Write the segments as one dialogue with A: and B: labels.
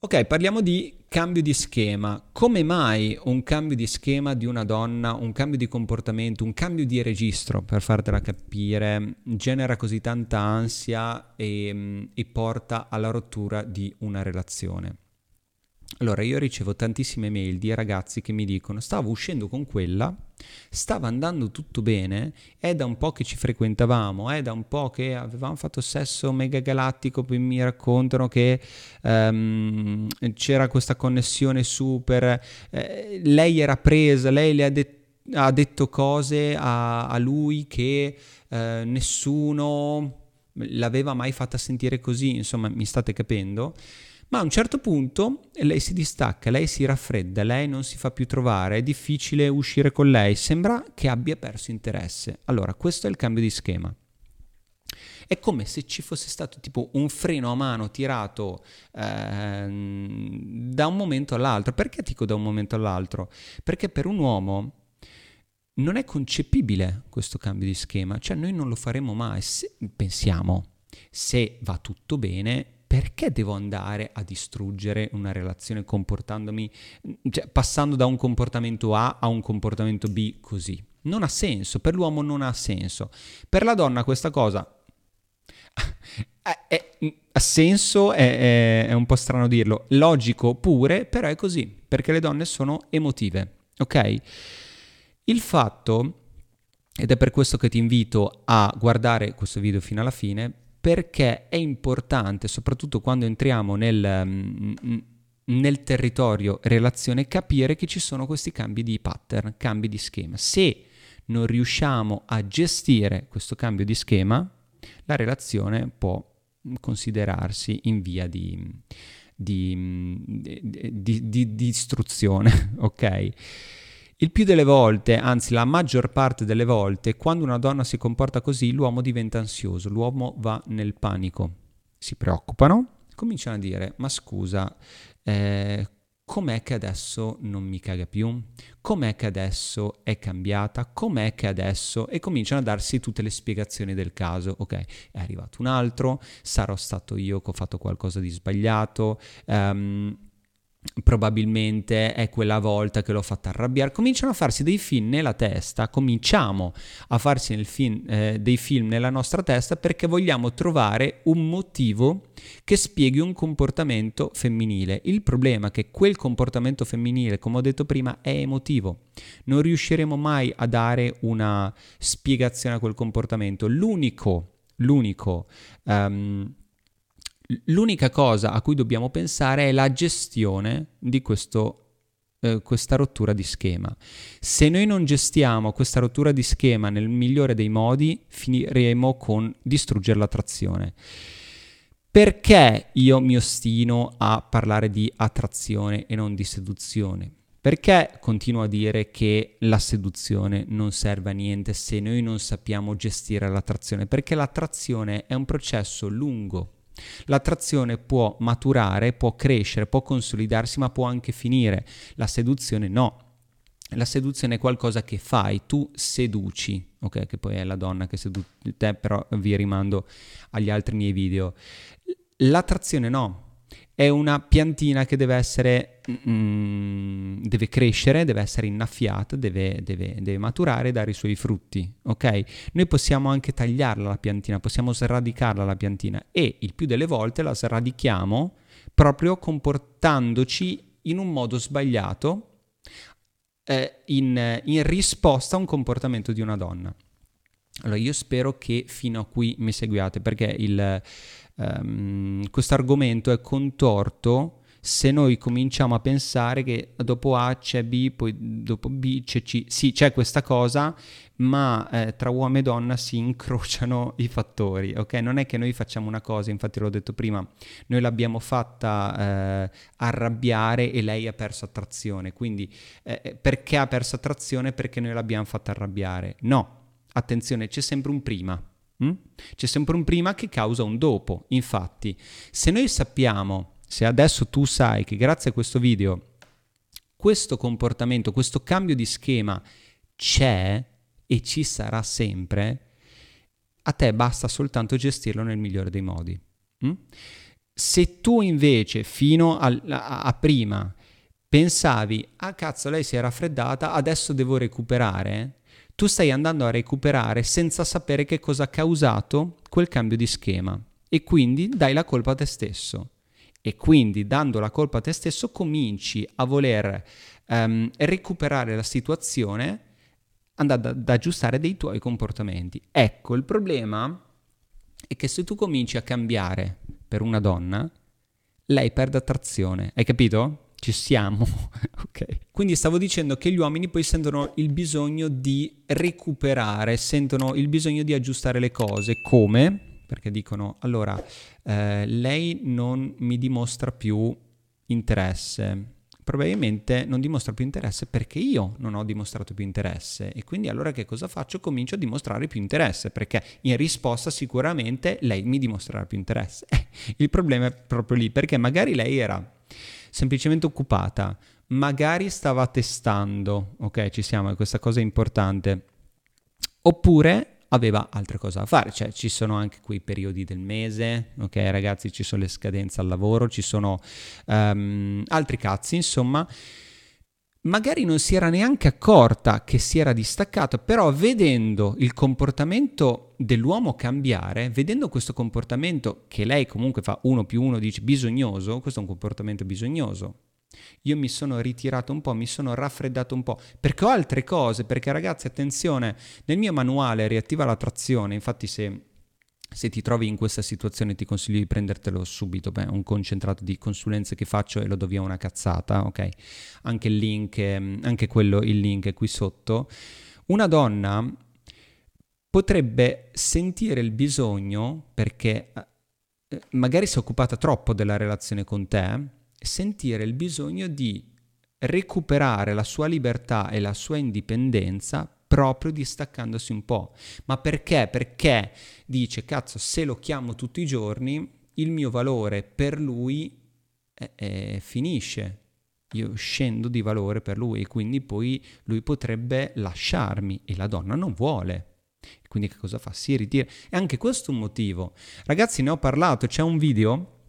A: Ok, parliamo di cambio di schema. Come mai un cambio di schema di una donna, un cambio di comportamento, un cambio di registro, per fartela capire, genera così tanta ansia e, e porta alla rottura di una relazione? Allora, io ricevo tantissime mail di ragazzi che mi dicono stavo uscendo con quella, stava andando tutto bene, è da un po' che ci frequentavamo, è da un po' che avevamo fatto sesso mega galattico, poi mi raccontano che um, c'era questa connessione super, eh, lei era presa, lei le ha, de- ha detto cose a, a lui che eh, nessuno l'aveva mai fatta sentire così, insomma mi state capendo? Ma a un certo punto lei si distacca, lei si raffredda, lei non si fa più trovare, è difficile uscire con lei, sembra che abbia perso interesse. Allora, questo è il cambio di schema. È come se ci fosse stato tipo un freno a mano tirato eh, da un momento all'altro. Perché dico da un momento all'altro? Perché per un uomo non è concepibile questo cambio di schema, cioè noi non lo faremo mai. Se, pensiamo, se va tutto bene, perché devo andare a distruggere una relazione comportandomi, cioè passando da un comportamento A a un comportamento B così? Non ha senso, per l'uomo non ha senso. Per la donna questa cosa ha senso, è, è, è un po' strano dirlo, logico pure, però è così, perché le donne sono emotive, ok? Il fatto, ed è per questo che ti invito a guardare questo video fino alla fine, perché è importante, soprattutto quando entriamo nel, mm, nel territorio relazione, capire che ci sono questi cambi di pattern, cambi di schema. Se non riusciamo a gestire questo cambio di schema, la relazione può considerarsi in via di, di, di, di, di istruzione, ok? Il più delle volte, anzi la maggior parte delle volte, quando una donna si comporta così, l'uomo diventa ansioso, l'uomo va nel panico. Si preoccupano, cominciano a dire, ma scusa, eh, com'è che adesso non mi caga più? Com'è che adesso è cambiata? Com'è che adesso... E cominciano a darsi tutte le spiegazioni del caso. Ok, è arrivato un altro, sarò stato io che ho fatto qualcosa di sbagliato. Um, probabilmente è quella volta che l'ho fatta arrabbiare. Cominciano a farsi dei film nella testa, cominciamo a farsi film, eh, dei film nella nostra testa perché vogliamo trovare un motivo che spieghi un comportamento femminile. Il problema è che quel comportamento femminile, come ho detto prima, è emotivo. Non riusciremo mai a dare una spiegazione a quel comportamento. L'unico, l'unico um, L'unica cosa a cui dobbiamo pensare è la gestione di questo, eh, questa rottura di schema. Se noi non gestiamo questa rottura di schema nel migliore dei modi, finiremo con distruggere l'attrazione. Perché io mi ostino a parlare di attrazione e non di seduzione? Perché continuo a dire che la seduzione non serve a niente se noi non sappiamo gestire l'attrazione? Perché l'attrazione è un processo lungo L'attrazione può maturare, può crescere, può consolidarsi, ma può anche finire. La seduzione no. La seduzione è qualcosa che fai, tu seduci, ok? Che poi è la donna che seduce te, però vi rimando agli altri miei video. L'attrazione no, è una piantina che deve essere, mm, deve crescere, deve essere innaffiata, deve, deve, deve, maturare e dare i suoi frutti, ok? Noi possiamo anche tagliarla la piantina, possiamo sradicarla la piantina e il più delle volte la sradichiamo proprio comportandoci in un modo sbagliato eh, in, in risposta a un comportamento di una donna. Allora io spero che fino a qui mi seguiate perché um, questo argomento è contorto se noi cominciamo a pensare che dopo A c'è B, poi dopo B c'è C. Sì, c'è questa cosa, ma eh, tra uomo e donna si incrociano i fattori, ok? Non è che noi facciamo una cosa, infatti l'ho detto prima, noi l'abbiamo fatta eh, arrabbiare e lei ha perso attrazione, quindi eh, eh perché ha perso attrazione? Perché noi l'abbiamo fatta arrabbiare. No, attenzione, c'è sempre un prima. Mm? C'è sempre un prima che causa un dopo. Infatti, se noi sappiamo, se adesso tu sai che grazie a questo video questo comportamento, questo cambio di schema c'è, e ci sarà sempre, a te basta soltanto gestirlo nel migliore dei modi. Mm? Se tu invece fino a, a, a prima pensavi, ah cazzo, lei si è raffreddata, adesso devo recuperare, tu stai andando a recuperare senza sapere che cosa ha causato quel cambio di schema e quindi dai la colpa a te stesso. E quindi dando la colpa a te stesso cominci a voler um, recuperare la situazione andando ad aggiustare dei tuoi comportamenti. Ecco, il problema è che se tu cominci a cambiare per una donna, lei perde attrazione. Hai capito? Ci siamo, ok? Quindi stavo dicendo che gli uomini poi sentono il bisogno di recuperare, sentono il bisogno di aggiustare le cose. Come? Perché dicono, allora, eh, lei non mi dimostra più interesse. Probabilmente non dimostra più interesse perché io non ho dimostrato più interesse e quindi allora che cosa faccio? Comincio a dimostrare più interesse perché in risposta sicuramente lei mi dimostrerà più interesse. Il problema è proprio lì perché magari lei era semplicemente occupata, magari stava testando, ok, ci siamo, questa cosa è importante, oppure aveva altre cose da fare, cioè ci sono anche quei periodi del mese, ok ragazzi, ci sono le scadenze al lavoro, ci sono um, altri cazzi, insomma, magari non si era neanche accorta che si era distaccato, però vedendo il comportamento dell'uomo cambiare, vedendo questo comportamento che lei comunque fa uno più uno, dice bisognoso, questo è un comportamento bisognoso. Io mi sono ritirato un po', mi sono raffreddato un po', perché ho altre cose, perché ragazzi attenzione, nel mio manuale riattiva la trazione, infatti se se ti trovi in questa situazione ti consiglio di prendertelo subito, beh, un concentrato di consulenze che faccio e lo do via una cazzata, ok? Anche il link, ehm, anche quello, il link è qui sotto. Una donna potrebbe sentire il bisogno, perché eh, magari si è occupata troppo della relazione con te, sentire il bisogno di recuperare la sua libertà e la sua indipendenza proprio distaccandosi un po'. Ma perché? Perché dice, cazzo, se lo chiamo tutti i giorni, il mio valore per lui è, è, finisce. Io scendo di valore per lui e quindi poi lui potrebbe lasciarmi e la donna non vuole. Quindi che cosa fa? Si ritira. E anche questo è un motivo. Ragazzi, ne ho parlato, c'è un video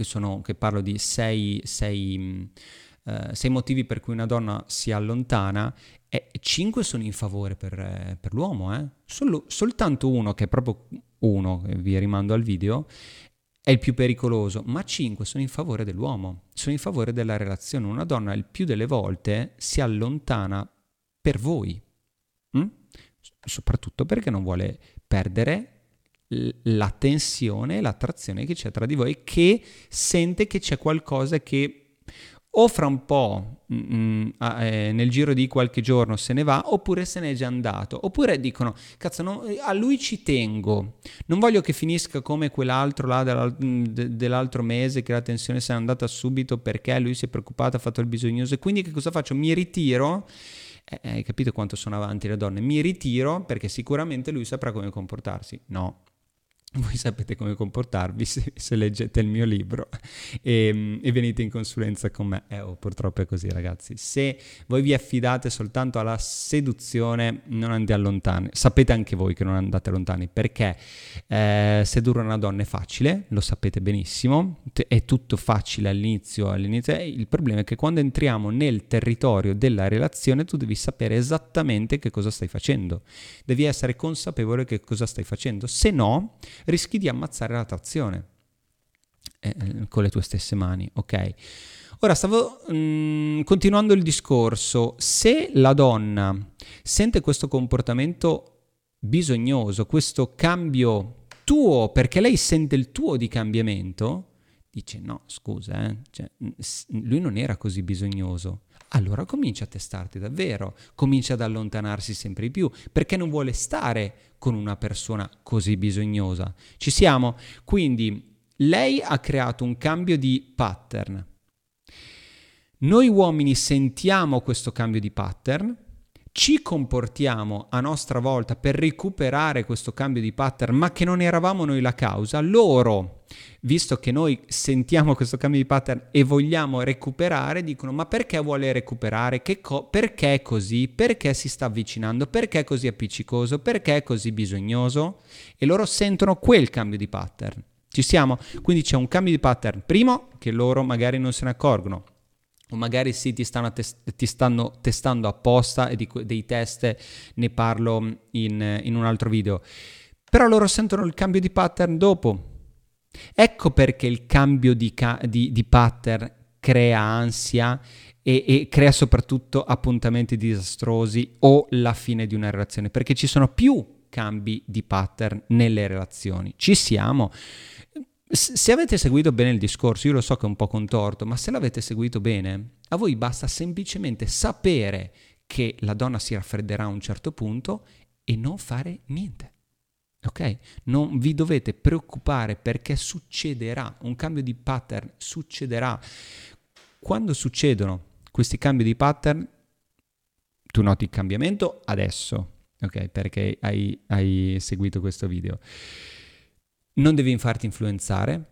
A: che, sono, che parlo di sei, sei, uh, sei motivi per cui una donna si allontana e 5 sono in favore per, eh, per l'uomo, eh? Solo, soltanto uno, che è proprio uno, vi rimando al video, è il più pericoloso, ma 5 sono in favore dell'uomo, sono in favore della relazione. Una donna il più delle volte si allontana per voi, hm? soprattutto perché non vuole perdere la tensione l'attrazione che c'è tra di voi, che sente che c'è qualcosa che o fra un po' mh, mm, mm, eh, nel giro di qualche giorno se ne va oppure se n'è già andato oppure dicono cazzo no, a lui ci tengo non voglio che finisca come quell'altro là dell'al- mm, de- dell'altro mese che la tensione se n'è andata subito perché lui si è preoccupato ha fatto il bisognoso e quindi che cosa faccio? Mi ritiro. Eh, hai capito quanto sono avanti le donne? Mi ritiro perché sicuramente lui saprà come comportarsi. No voi sapete come comportarvi se, se leggete il mio libro e, e, venite in consulenza con me. Eh, oh, purtroppo è così, ragazzi. Se voi vi affidate soltanto alla seduzione, non andate lontani. Sapete anche voi che non andate lontani perché eh, sedurre una donna è facile, lo sapete benissimo, è tutto facile all'inizio. all'inizio. Il problema è che quando entriamo nel territorio della relazione, tu devi sapere esattamente che cosa stai facendo. Devi essere consapevole che cosa stai facendo. Se no, rischi di ammazzare la trazione eh, eh, con le tue stesse mani, ok? Ora stavo mh, mm, continuando il discorso, se la donna sente questo comportamento bisognoso, questo cambio tuo, perché lei sente il tuo di cambiamento, dice no, scusa, eh, cioè, lui non era così bisognoso. Allora comincia a testarti davvero, comincia ad allontanarsi sempre di più, perché non vuole stare con una persona così bisognosa. Ci siamo? Quindi lei ha creato un cambio di pattern. Noi uomini sentiamo questo cambio di pattern, ci comportiamo a nostra volta per recuperare questo cambio di pattern, ma che non eravamo noi la causa, loro visto che noi sentiamo questo cambio di pattern e vogliamo recuperare, dicono ma perché vuole recuperare? Co- perché è così? Perché si sta avvicinando? Perché è così appiccicoso? Perché è così bisognoso? E loro sentono quel cambio di pattern. Ci siamo? Quindi c'è un cambio di pattern. Primo, che loro magari non se ne accorgono o magari sì ti stanno, test- ti stanno testando apposta e di, dei test ne parlo in, in un altro video. Però loro sentono il cambio di pattern dopo. Ecco perché il cambio di, ca- di, di pattern crea ansia e, e, crea soprattutto appuntamenti disastrosi o la fine di una relazione, perché ci sono più cambi di pattern nelle relazioni. Ci siamo. Se avete seguito bene il discorso, io lo so che è un po' contorto, ma se l'avete seguito bene, a voi basta semplicemente sapere che la donna si raffredderà a un certo punto e non fare niente. Ok? Non vi dovete preoccupare perché succederà, un cambio di pattern succederà. Quando succedono questi cambi di pattern, tu noti il cambiamento adesso, ok? Perché hai, hai seguito questo video non devi farti influenzare,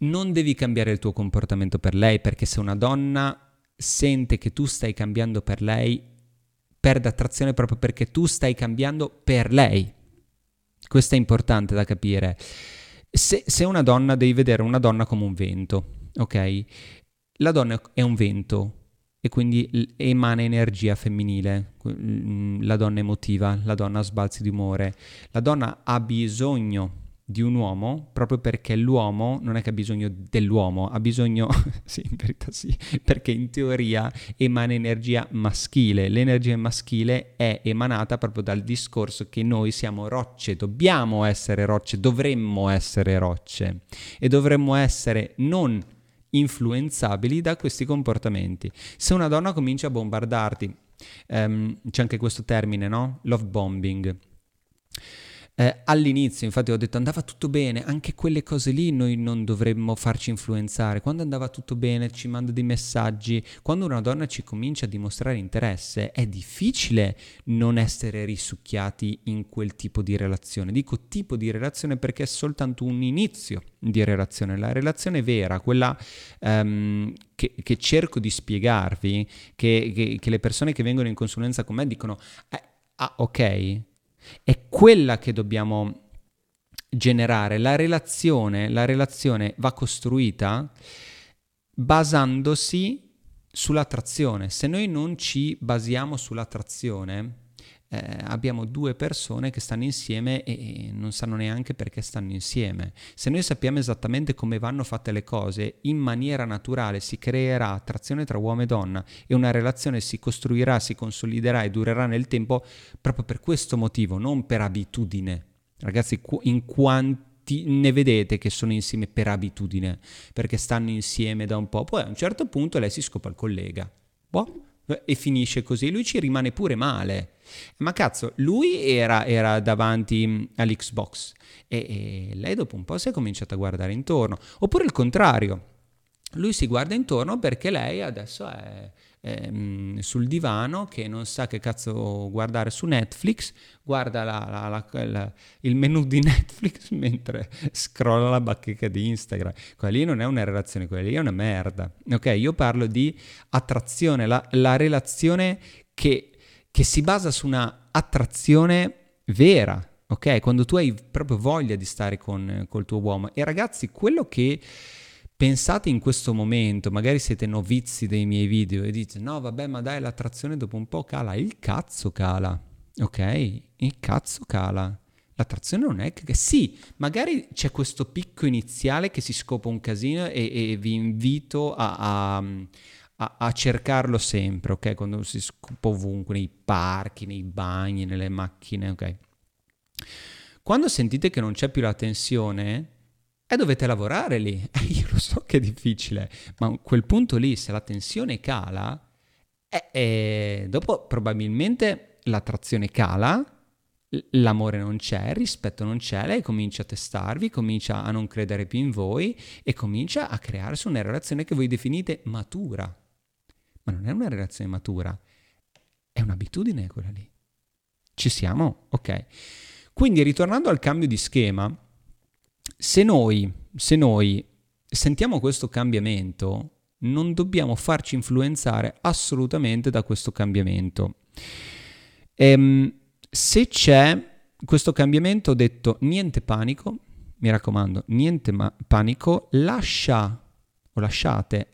A: non devi cambiare il tuo comportamento per lei perché se una donna sente che tu stai cambiando per lei, perde attrazione proprio perché tu stai cambiando per lei. Questo è importante da capire. Se, se una donna, devi vedere una donna come un vento, ok? La donna è un vento e quindi emana energia femminile, mm, la donna emotiva, la donna sbalzi di umore, la donna ha bisogno di un uomo proprio perché l'uomo non è che ha bisogno dell'uomo, ha bisogno, sì, in verità sì, perché in teoria emana energia maschile. L'energia maschile è emanata proprio dal discorso che noi siamo rocce, dobbiamo essere rocce, dovremmo essere rocce e dovremmo essere non influenzabili da questi comportamenti. Se una donna comincia a bombardarti, um, c'è anche questo termine, no? Love bombing eh, all'inizio, infatti, ho detto andava tutto bene, anche quelle cose lì noi non dovremmo farci influenzare. Quando andava tutto bene, ci manda dei messaggi. Quando una donna ci comincia a dimostrare interesse, è difficile non essere risucchiati in quel tipo di relazione. Dico tipo di relazione perché è soltanto un inizio di relazione. La relazione vera, quella um, che, che, cerco di spiegarvi, che, che, che, le persone che vengono in consulenza con me dicono, eh, ah ok, è quella che dobbiamo generare. La relazione, la relazione va costruita basandosi sull'attrazione. Se noi non ci basiamo sull'attrazione, eh, abbiamo due persone che stanno insieme e, non sanno neanche perché stanno insieme. Se noi sappiamo esattamente come vanno fatte le cose, in maniera naturale si creerà attrazione tra uomo e donna e una relazione si costruirà, si consoliderà e durerà nel tempo proprio per questo motivo, non per abitudine. Ragazzi, in quanti ne vedete che sono insieme per abitudine, perché stanno insieme da un po', poi a un certo punto lei si scopa il collega. Boh, e finisce così, lui ci rimane pure male. Ma cazzo, lui era, era davanti all'Xbox e, e lei dopo un po' si è cominciata a guardare intorno. Oppure il contrario, lui si guarda intorno perché lei adesso è, mm, sul divano che non sa che cazzo guardare su Netflix, guarda la, la, la, il menu di Netflix mentre scrolla la bacheca di Instagram. Quella lì non è una relazione, quella lì è una merda. Ok, io parlo di attrazione, la, relazione che, che si basa su una attrazione vera, ok? Quando tu hai proprio voglia di stare con col tuo uomo. E ragazzi, quello che pensate in questo momento, magari siete novizi dei miei video e dite no vabbè ma dai l'attrazione dopo un po' cala, il cazzo cala, ok? Il cazzo cala. L'attrazione non è che... Sì, magari c'è questo picco iniziale che si scopa un casino e, e vi invito a, a, a, a, cercarlo sempre, ok? Quando si scopa ovunque, nei parchi, nei bagni, nelle macchine, ok? Quando sentite che non c'è più la tensione, e dovete lavorare lì. Io lo so che è difficile, ma a quel punto lì, se la tensione cala, eh, eh, dopo probabilmente l'attrazione cala, l'amore non c'è, il rispetto non c'è, lei comincia a testarvi, comincia a non credere più in voi e comincia a crearsi una relazione che voi definite matura. Ma non è una relazione matura, è un'abitudine quella lì. Ci siamo? Ok. Quindi ritornando al cambio di schema, se noi, se noi sentiamo questo cambiamento, non dobbiamo farci influenzare assolutamente da questo cambiamento. Ehm, se c'è questo cambiamento, ho detto niente panico, mi raccomando, niente ma- panico, lascia o lasciate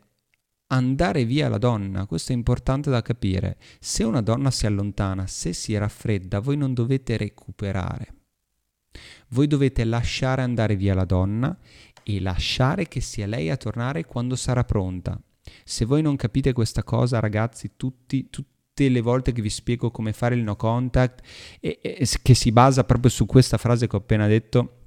A: andare via la donna, questo è importante da capire. Se una donna si allontana, se si raffredda, voi non dovete recuperare. Voi dovete lasciare andare via la donna e lasciare che sia lei a tornare quando sarà pronta. Se voi non capite questa cosa, ragazzi, tutti, tutte le volte che vi spiego come fare il no contact, e, e, che si basa proprio su questa frase che ho appena detto,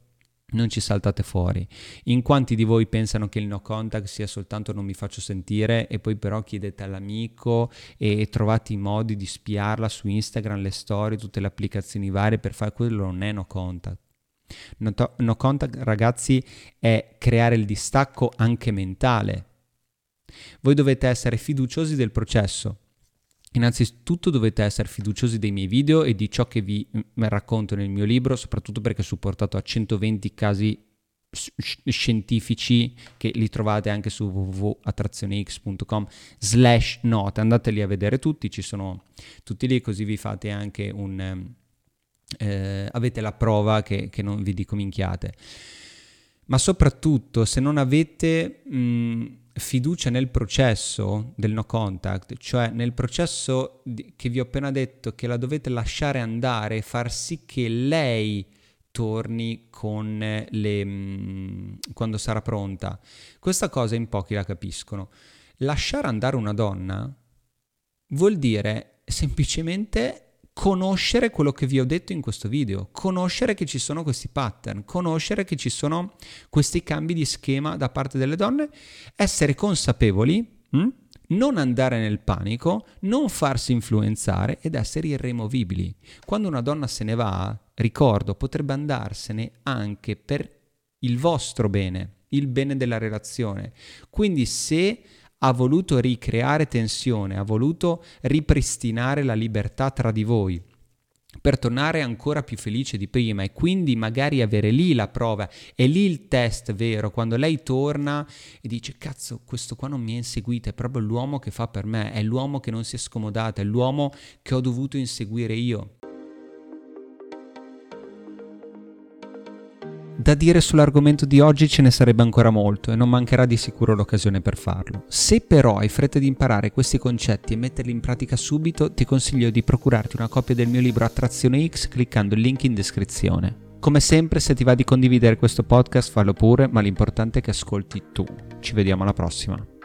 A: non ci saltate fuori. In quanti di voi pensano che il no contact sia soltanto non mi faccio sentire e poi però chiedete all'amico e trovate i modi di spiarla su Instagram, le storie, tutte le applicazioni varie per fare quello non è no contact. No, to- no contact ragazzi è creare il distacco anche mentale. Voi dovete essere fiduciosi del processo. Innanzitutto dovete essere fiduciosi dei miei video e di ciò che vi mm, racconto nel mio libro, soprattutto perché è supportato a 120 casi scientifici che li trovate anche su www.attrazionex.com slash note. Andateli a vedere tutti ci sono tutti lì così vi fate anche un eh, avete la prova che, che, non vi dico minchiate. Ma soprattutto se non avete mh, fiducia nel processo del no contact, cioè nel processo che vi ho appena detto che la dovete lasciare andare far sì che lei torni con le, mm, quando sarà pronta. Questa cosa in pochi la capiscono. Lasciare andare una donna vuol dire semplicemente conoscere quello che vi ho detto in questo video, conoscere che ci sono questi pattern, conoscere che ci sono questi cambi di schema da parte delle donne, essere consapevoli, hm? non andare nel panico, non farsi influenzare ed essere irremovibili. Quando una donna se ne va, ricordo, potrebbe andarsene anche per il vostro bene, il bene della relazione. Quindi se ha voluto ricreare tensione, ha voluto ripristinare la libertà tra di voi per tornare ancora più felice di prima e quindi magari avere lì la prova. E lì il test vero quando lei torna e dice cazzo questo qua non mi ha inseguito è proprio l'uomo che fa per me è l'uomo che non si è scomodato è l'uomo che ho dovuto inseguire io Da dire sull'argomento di oggi ce ne sarebbe ancora molto e non mancherà di sicuro l'occasione per farlo. Se però hai fretta di imparare questi concetti e metterli in pratica subito, ti consiglio di procurarti una copia del mio libro Attrazione X cliccando il link in descrizione. Come sempre, se ti va di condividere questo podcast, fallo pure, ma l'importante è che ascolti tu. Ci vediamo alla prossima.